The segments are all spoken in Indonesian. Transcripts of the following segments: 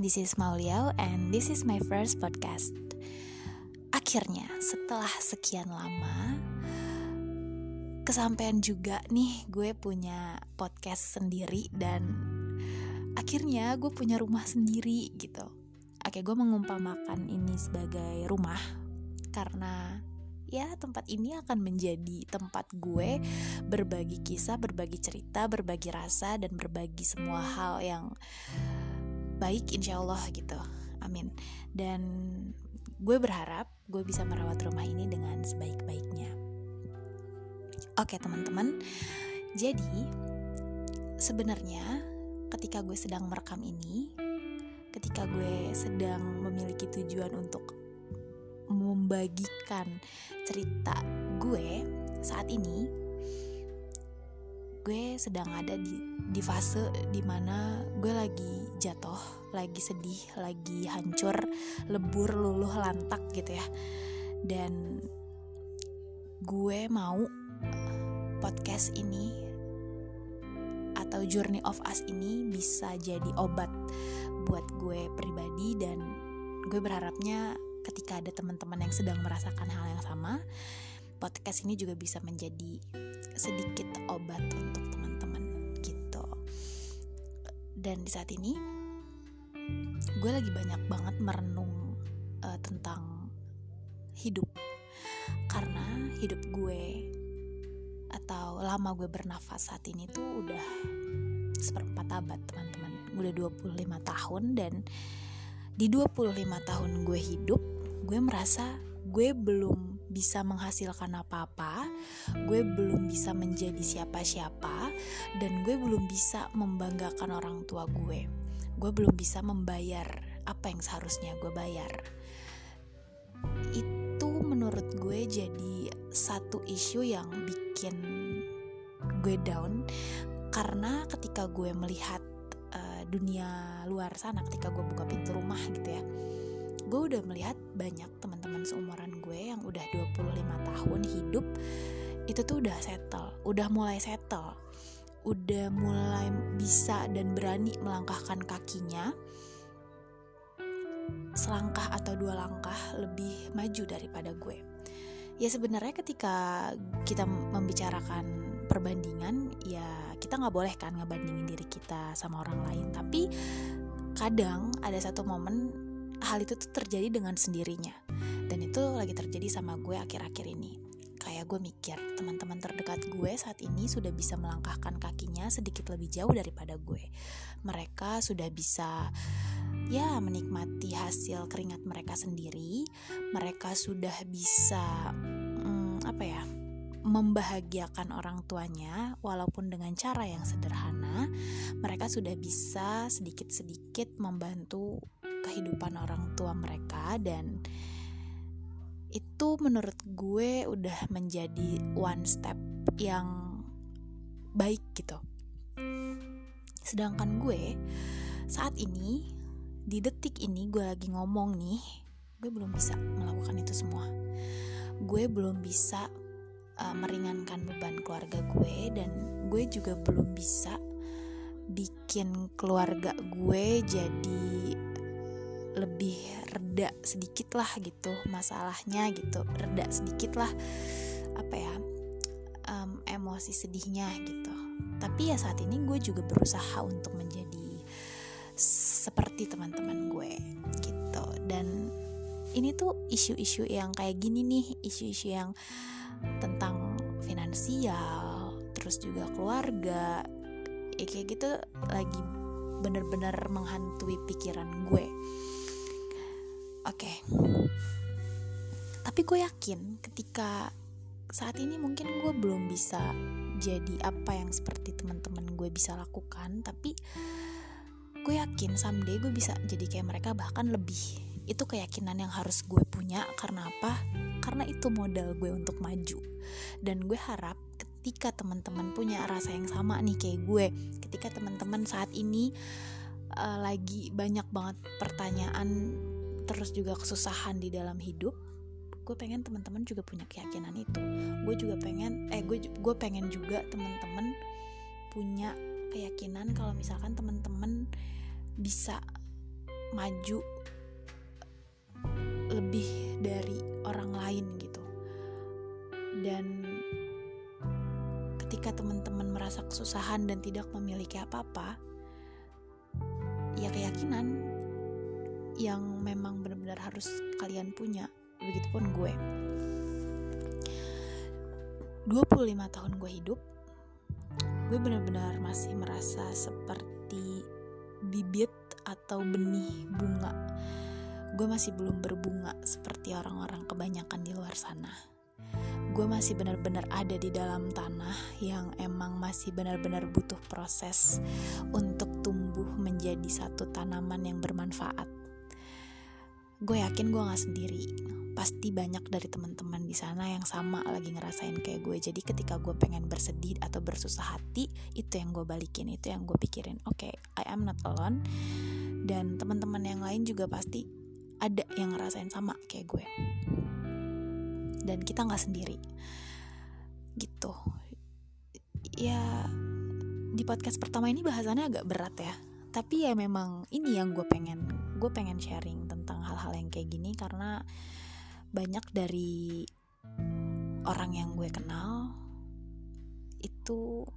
This is Mauliao and this is my first podcast. Akhirnya, setelah sekian lama, kesampaian juga nih gue punya podcast sendiri dan akhirnya gue punya rumah sendiri gitu. Oke, gue mengumpamakan ini sebagai rumah karena ya tempat ini akan menjadi tempat gue berbagi kisah, berbagi cerita, berbagi rasa dan berbagi semua hal yang baik insya Allah gitu. Amin. Dan gue berharap gue bisa merawat rumah ini dengan sebaik-baiknya. Oke teman-teman, jadi sebenarnya ketika gue sedang merekam ini, ketika gue sedang memiliki tujuan untuk membagikan cerita gue saat ini gue sedang ada di di fase di mana gue lagi jatuh, lagi sedih, lagi hancur, lebur, luluh, lantak gitu ya. Dan gue mau podcast ini atau Journey of Us ini bisa jadi obat buat gue pribadi dan gue berharapnya ketika ada teman-teman yang sedang merasakan hal yang sama, podcast ini juga bisa menjadi sedikit obat untuk teman-teman gitu. Dan di saat ini, gue lagi banyak banget merenung uh, tentang hidup, karena hidup gue atau lama gue bernafas saat ini tuh udah seperempat abad teman-teman udah 25 tahun dan di 25 tahun gue hidup gue merasa gue belum bisa menghasilkan apa-apa, gue belum bisa menjadi siapa-siapa, dan gue belum bisa membanggakan orang tua gue. Gue belum bisa membayar apa yang seharusnya gue bayar. Itu menurut gue jadi satu isu yang bikin gue down karena ketika gue melihat uh, dunia luar sana, ketika gue buka pintu rumah gitu ya gue udah melihat banyak teman-teman seumuran gue yang udah 25 tahun hidup itu tuh udah settle, udah mulai settle, udah mulai bisa dan berani melangkahkan kakinya selangkah atau dua langkah lebih maju daripada gue. Ya sebenarnya ketika kita membicarakan perbandingan, ya kita nggak boleh kan ngebandingin diri kita sama orang lain. Tapi kadang ada satu momen hal itu tuh terjadi dengan sendirinya. Dan itu lagi terjadi sama gue akhir-akhir ini. Kayak gue mikir teman-teman terdekat gue saat ini sudah bisa melangkahkan kakinya sedikit lebih jauh daripada gue. Mereka sudah bisa ya menikmati hasil keringat mereka sendiri. Mereka sudah bisa hmm, apa ya membahagiakan orang tuanya walaupun dengan cara yang sederhana. Mereka sudah bisa sedikit-sedikit membantu kehidupan orang tua mereka dan itu menurut gue udah menjadi one step yang baik gitu. Sedangkan gue saat ini di detik ini gue lagi ngomong nih, gue belum bisa melakukan itu semua. Gue belum bisa uh, meringankan beban keluarga gue dan gue juga belum bisa bikin keluarga gue jadi lebih reda sedikit lah gitu masalahnya gitu. Reda sedikit lah apa ya um, emosi sedihnya gitu. Tapi ya saat ini gue juga berusaha untuk menjadi seperti teman-teman gue gitu. Dan ini tuh isu-isu yang kayak gini nih isu-isu yang tentang finansial terus juga keluarga ya kayak gitu lagi bener-bener menghantui pikiran gue Oke. Okay. Tapi gue yakin ketika saat ini mungkin gue belum bisa jadi apa yang seperti teman-teman gue bisa lakukan, tapi gue yakin someday gue bisa jadi kayak mereka bahkan lebih. Itu keyakinan yang harus gue punya karena apa? Karena itu modal gue untuk maju. Dan gue harap ketika teman-teman punya rasa yang sama nih kayak gue, ketika teman-teman saat ini uh, lagi banyak banget pertanyaan terus juga kesusahan di dalam hidup gue pengen teman-teman juga punya keyakinan itu. Gue juga pengen eh gue gue pengen juga teman-teman punya keyakinan kalau misalkan teman-teman bisa maju lebih dari orang lain gitu. Dan ketika teman-teman merasa kesusahan dan tidak memiliki apa-apa ya keyakinan yang memang benar-benar harus kalian punya begitupun gue. 25 tahun gue hidup gue benar-benar masih merasa seperti bibit atau benih bunga. Gue masih belum berbunga seperti orang-orang kebanyakan di luar sana. Gue masih benar-benar ada di dalam tanah yang emang masih benar-benar butuh proses untuk tumbuh menjadi satu tanaman yang bermanfaat gue yakin gue gak sendiri. Pasti banyak dari teman-teman di sana yang sama lagi ngerasain kayak gue. Jadi ketika gue pengen bersedih atau bersusah hati itu yang gue balikin itu yang gue pikirin. Oke okay, I am not alone. Dan teman-teman yang lain juga pasti ada yang ngerasain sama kayak gue. Dan kita nggak sendiri. Gitu. Ya di podcast pertama ini bahasannya agak berat ya. Tapi ya memang ini yang gue pengen. Gue pengen sharing hal-hal yang kayak gini karena banyak dari orang yang gue kenal itu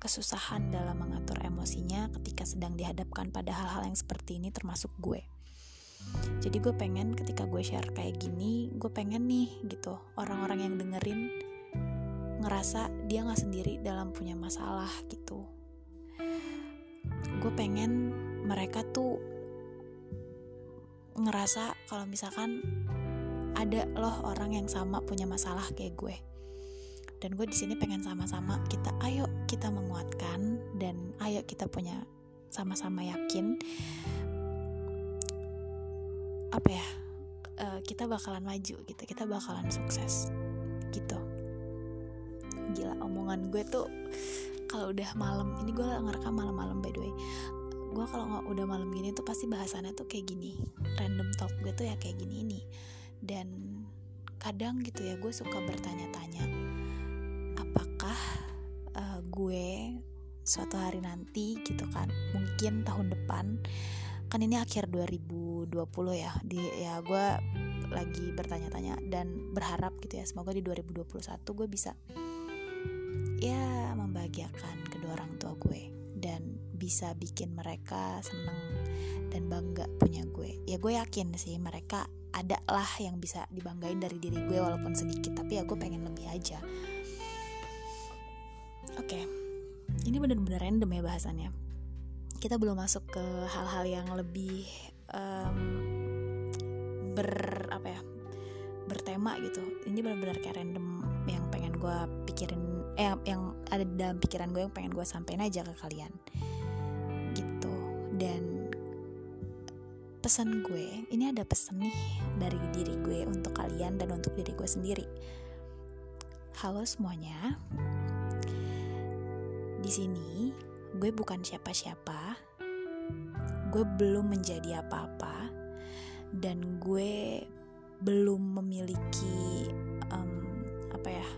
kesusahan dalam mengatur emosinya ketika sedang dihadapkan pada hal-hal yang seperti ini termasuk gue. Jadi gue pengen ketika gue share kayak gini gue pengen nih gitu orang-orang yang dengerin ngerasa dia gak sendiri dalam punya masalah gitu. Gue pengen mereka tuh ngerasa kalau misalkan ada loh orang yang sama punya masalah kayak gue. Dan gue di sini pengen sama-sama kita ayo kita menguatkan dan ayo kita punya sama-sama yakin. Apa ya? Uh, kita bakalan maju gitu kita bakalan sukses gitu. Gila omongan gue tuh kalau udah malam ini gue ngerekam malam-malam by the way gue kalau udah malam gini tuh pasti bahasannya tuh kayak gini random talk gue tuh ya kayak gini ini. Dan kadang gitu ya gue suka bertanya-tanya apakah uh, gue suatu hari nanti gitu kan mungkin tahun depan kan ini akhir 2020 ya di ya gue lagi bertanya-tanya dan berharap gitu ya semoga di 2021 gue bisa ya membahagiakan kedua orang tua gue. Dan bisa bikin mereka seneng dan bangga punya gue. Ya gue yakin sih mereka ada lah yang bisa dibanggain dari diri gue walaupun sedikit tapi ya gue pengen lebih aja. Oke okay. ini bener-bener random ya bahasannya. Kita belum masuk ke hal-hal yang lebih um, ber apa ya bertema gitu. Ini benar-benar kayak random yang pengen gue pikirin eh yang ada dalam pikiran gue yang pengen gue sampein aja ke kalian dan pesan gue, ini ada pesan nih dari diri gue untuk kalian dan untuk diri gue sendiri. Halo semuanya. Di sini gue bukan siapa-siapa. Gue belum menjadi apa-apa dan gue belum memiliki um, apa ya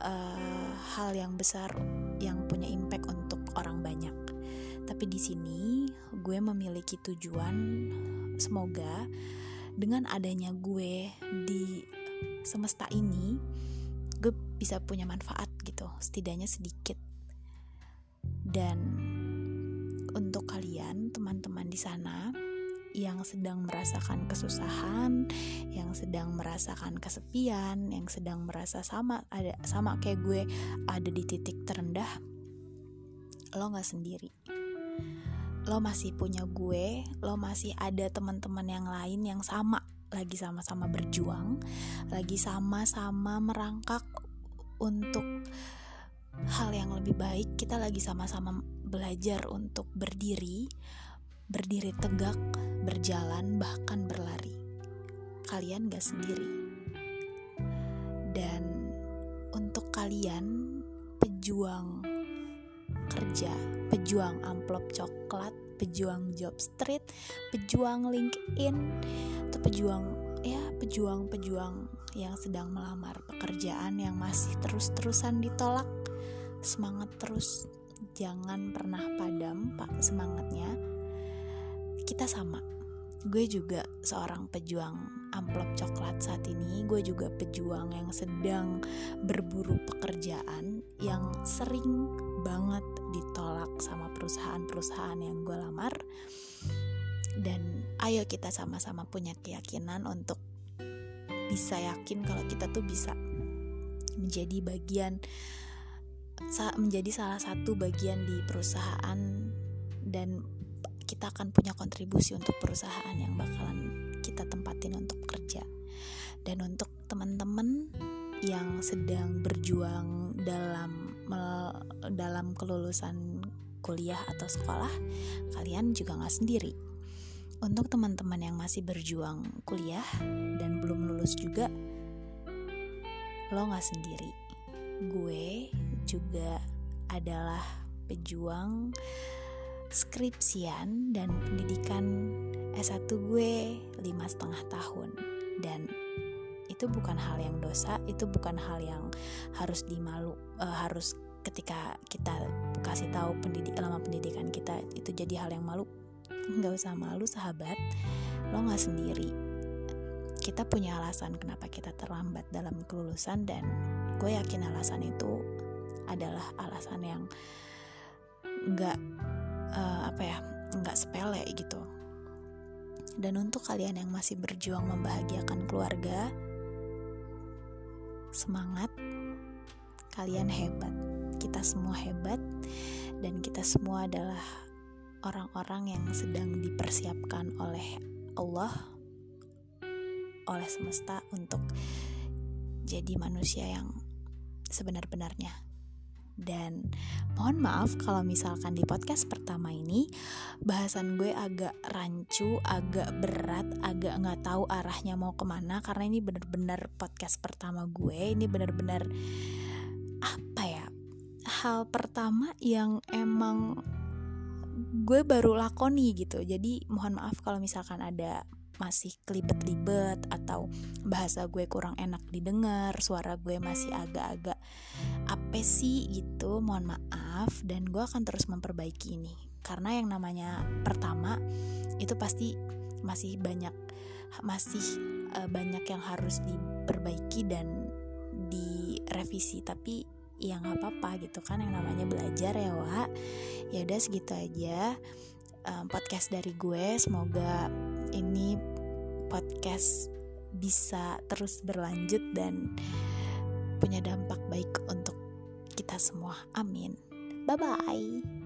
uh, hal yang besar yang punya impact untuk orang banyak tapi di sini gue memiliki tujuan semoga dengan adanya gue di semesta ini gue bisa punya manfaat gitu setidaknya sedikit. Dan untuk kalian teman-teman di sana yang sedang merasakan kesusahan, yang sedang merasakan kesepian, yang sedang merasa sama ada sama kayak gue ada di titik terendah, lo nggak sendiri lo masih punya gue, lo masih ada teman-teman yang lain yang sama lagi sama-sama berjuang, lagi sama-sama merangkak untuk hal yang lebih baik. Kita lagi sama-sama belajar untuk berdiri, berdiri tegak, berjalan, bahkan berlari. Kalian gak sendiri, dan untuk kalian pejuang kerja, pejuang amplop coklat, pejuang job street, pejuang LinkedIn, atau pejuang ya pejuang-pejuang yang sedang melamar pekerjaan yang masih terus-terusan ditolak. Semangat terus, jangan pernah padam pak semangatnya. kita sama gue juga seorang pejuang amplop coklat saat ini. Gue juga pejuang yang sedang berburu pekerjaan yang sering banget ditolak sama perusahaan-perusahaan yang gue lamar. Dan ayo kita sama-sama punya keyakinan untuk bisa yakin kalau kita tuh bisa menjadi bagian menjadi salah satu bagian di perusahaan dan kita akan punya kontribusi untuk perusahaan yang bakalan kita tempatin untuk kerja. Dan untuk teman-teman yang sedang berjuang dalam dalam kelulusan kuliah atau sekolah kalian juga nggak sendiri. Untuk teman-teman yang masih berjuang kuliah dan belum lulus juga lo nggak sendiri. Gue juga adalah pejuang skripsian dan pendidikan S1 gue lima setengah tahun. Dan itu bukan hal yang dosa itu bukan hal yang harus dimalu uh, harus ketika kita kasih tahu pendidik lama pendidikan kita itu jadi hal yang malu nggak usah malu sahabat. Lo nggak sendiri. Kita punya alasan kenapa kita terlambat dalam kelulusan dan gue yakin alasan itu adalah alasan yang nggak uh, apa ya nggak sepele gitu. Dan untuk kalian yang masih berjuang membahagiakan keluarga semangat kalian hebat. Kita semua hebat dan kita semua adalah orang-orang yang sedang dipersiapkan oleh Allah oleh semesta untuk jadi manusia yang sebenar-benarnya dan mohon maaf kalau misalkan di podcast pertama ini bahasan gue agak rancu, agak berat, agak nggak tahu arahnya mau ke mana karena ini bener-bener podcast pertama gue. Ini bener-bener apa ya? Hal pertama yang emang gue baru lakoni gitu. Jadi mohon maaf kalau misalkan ada masih kelibet-libet atau bahasa gue kurang enak didengar, suara gue masih agak-agak apa sih gitu, mohon maaf dan gue akan terus memperbaiki ini. Karena yang namanya pertama itu pasti masih banyak masih uh, banyak yang harus diperbaiki dan direvisi. Tapi ya nggak apa-apa gitu kan yang namanya belajar ya Wak ya udah segitu aja um, podcast dari gue. Semoga ini podcast bisa terus berlanjut dan punya dampak baik untuk kita semua. Amin. Bye bye.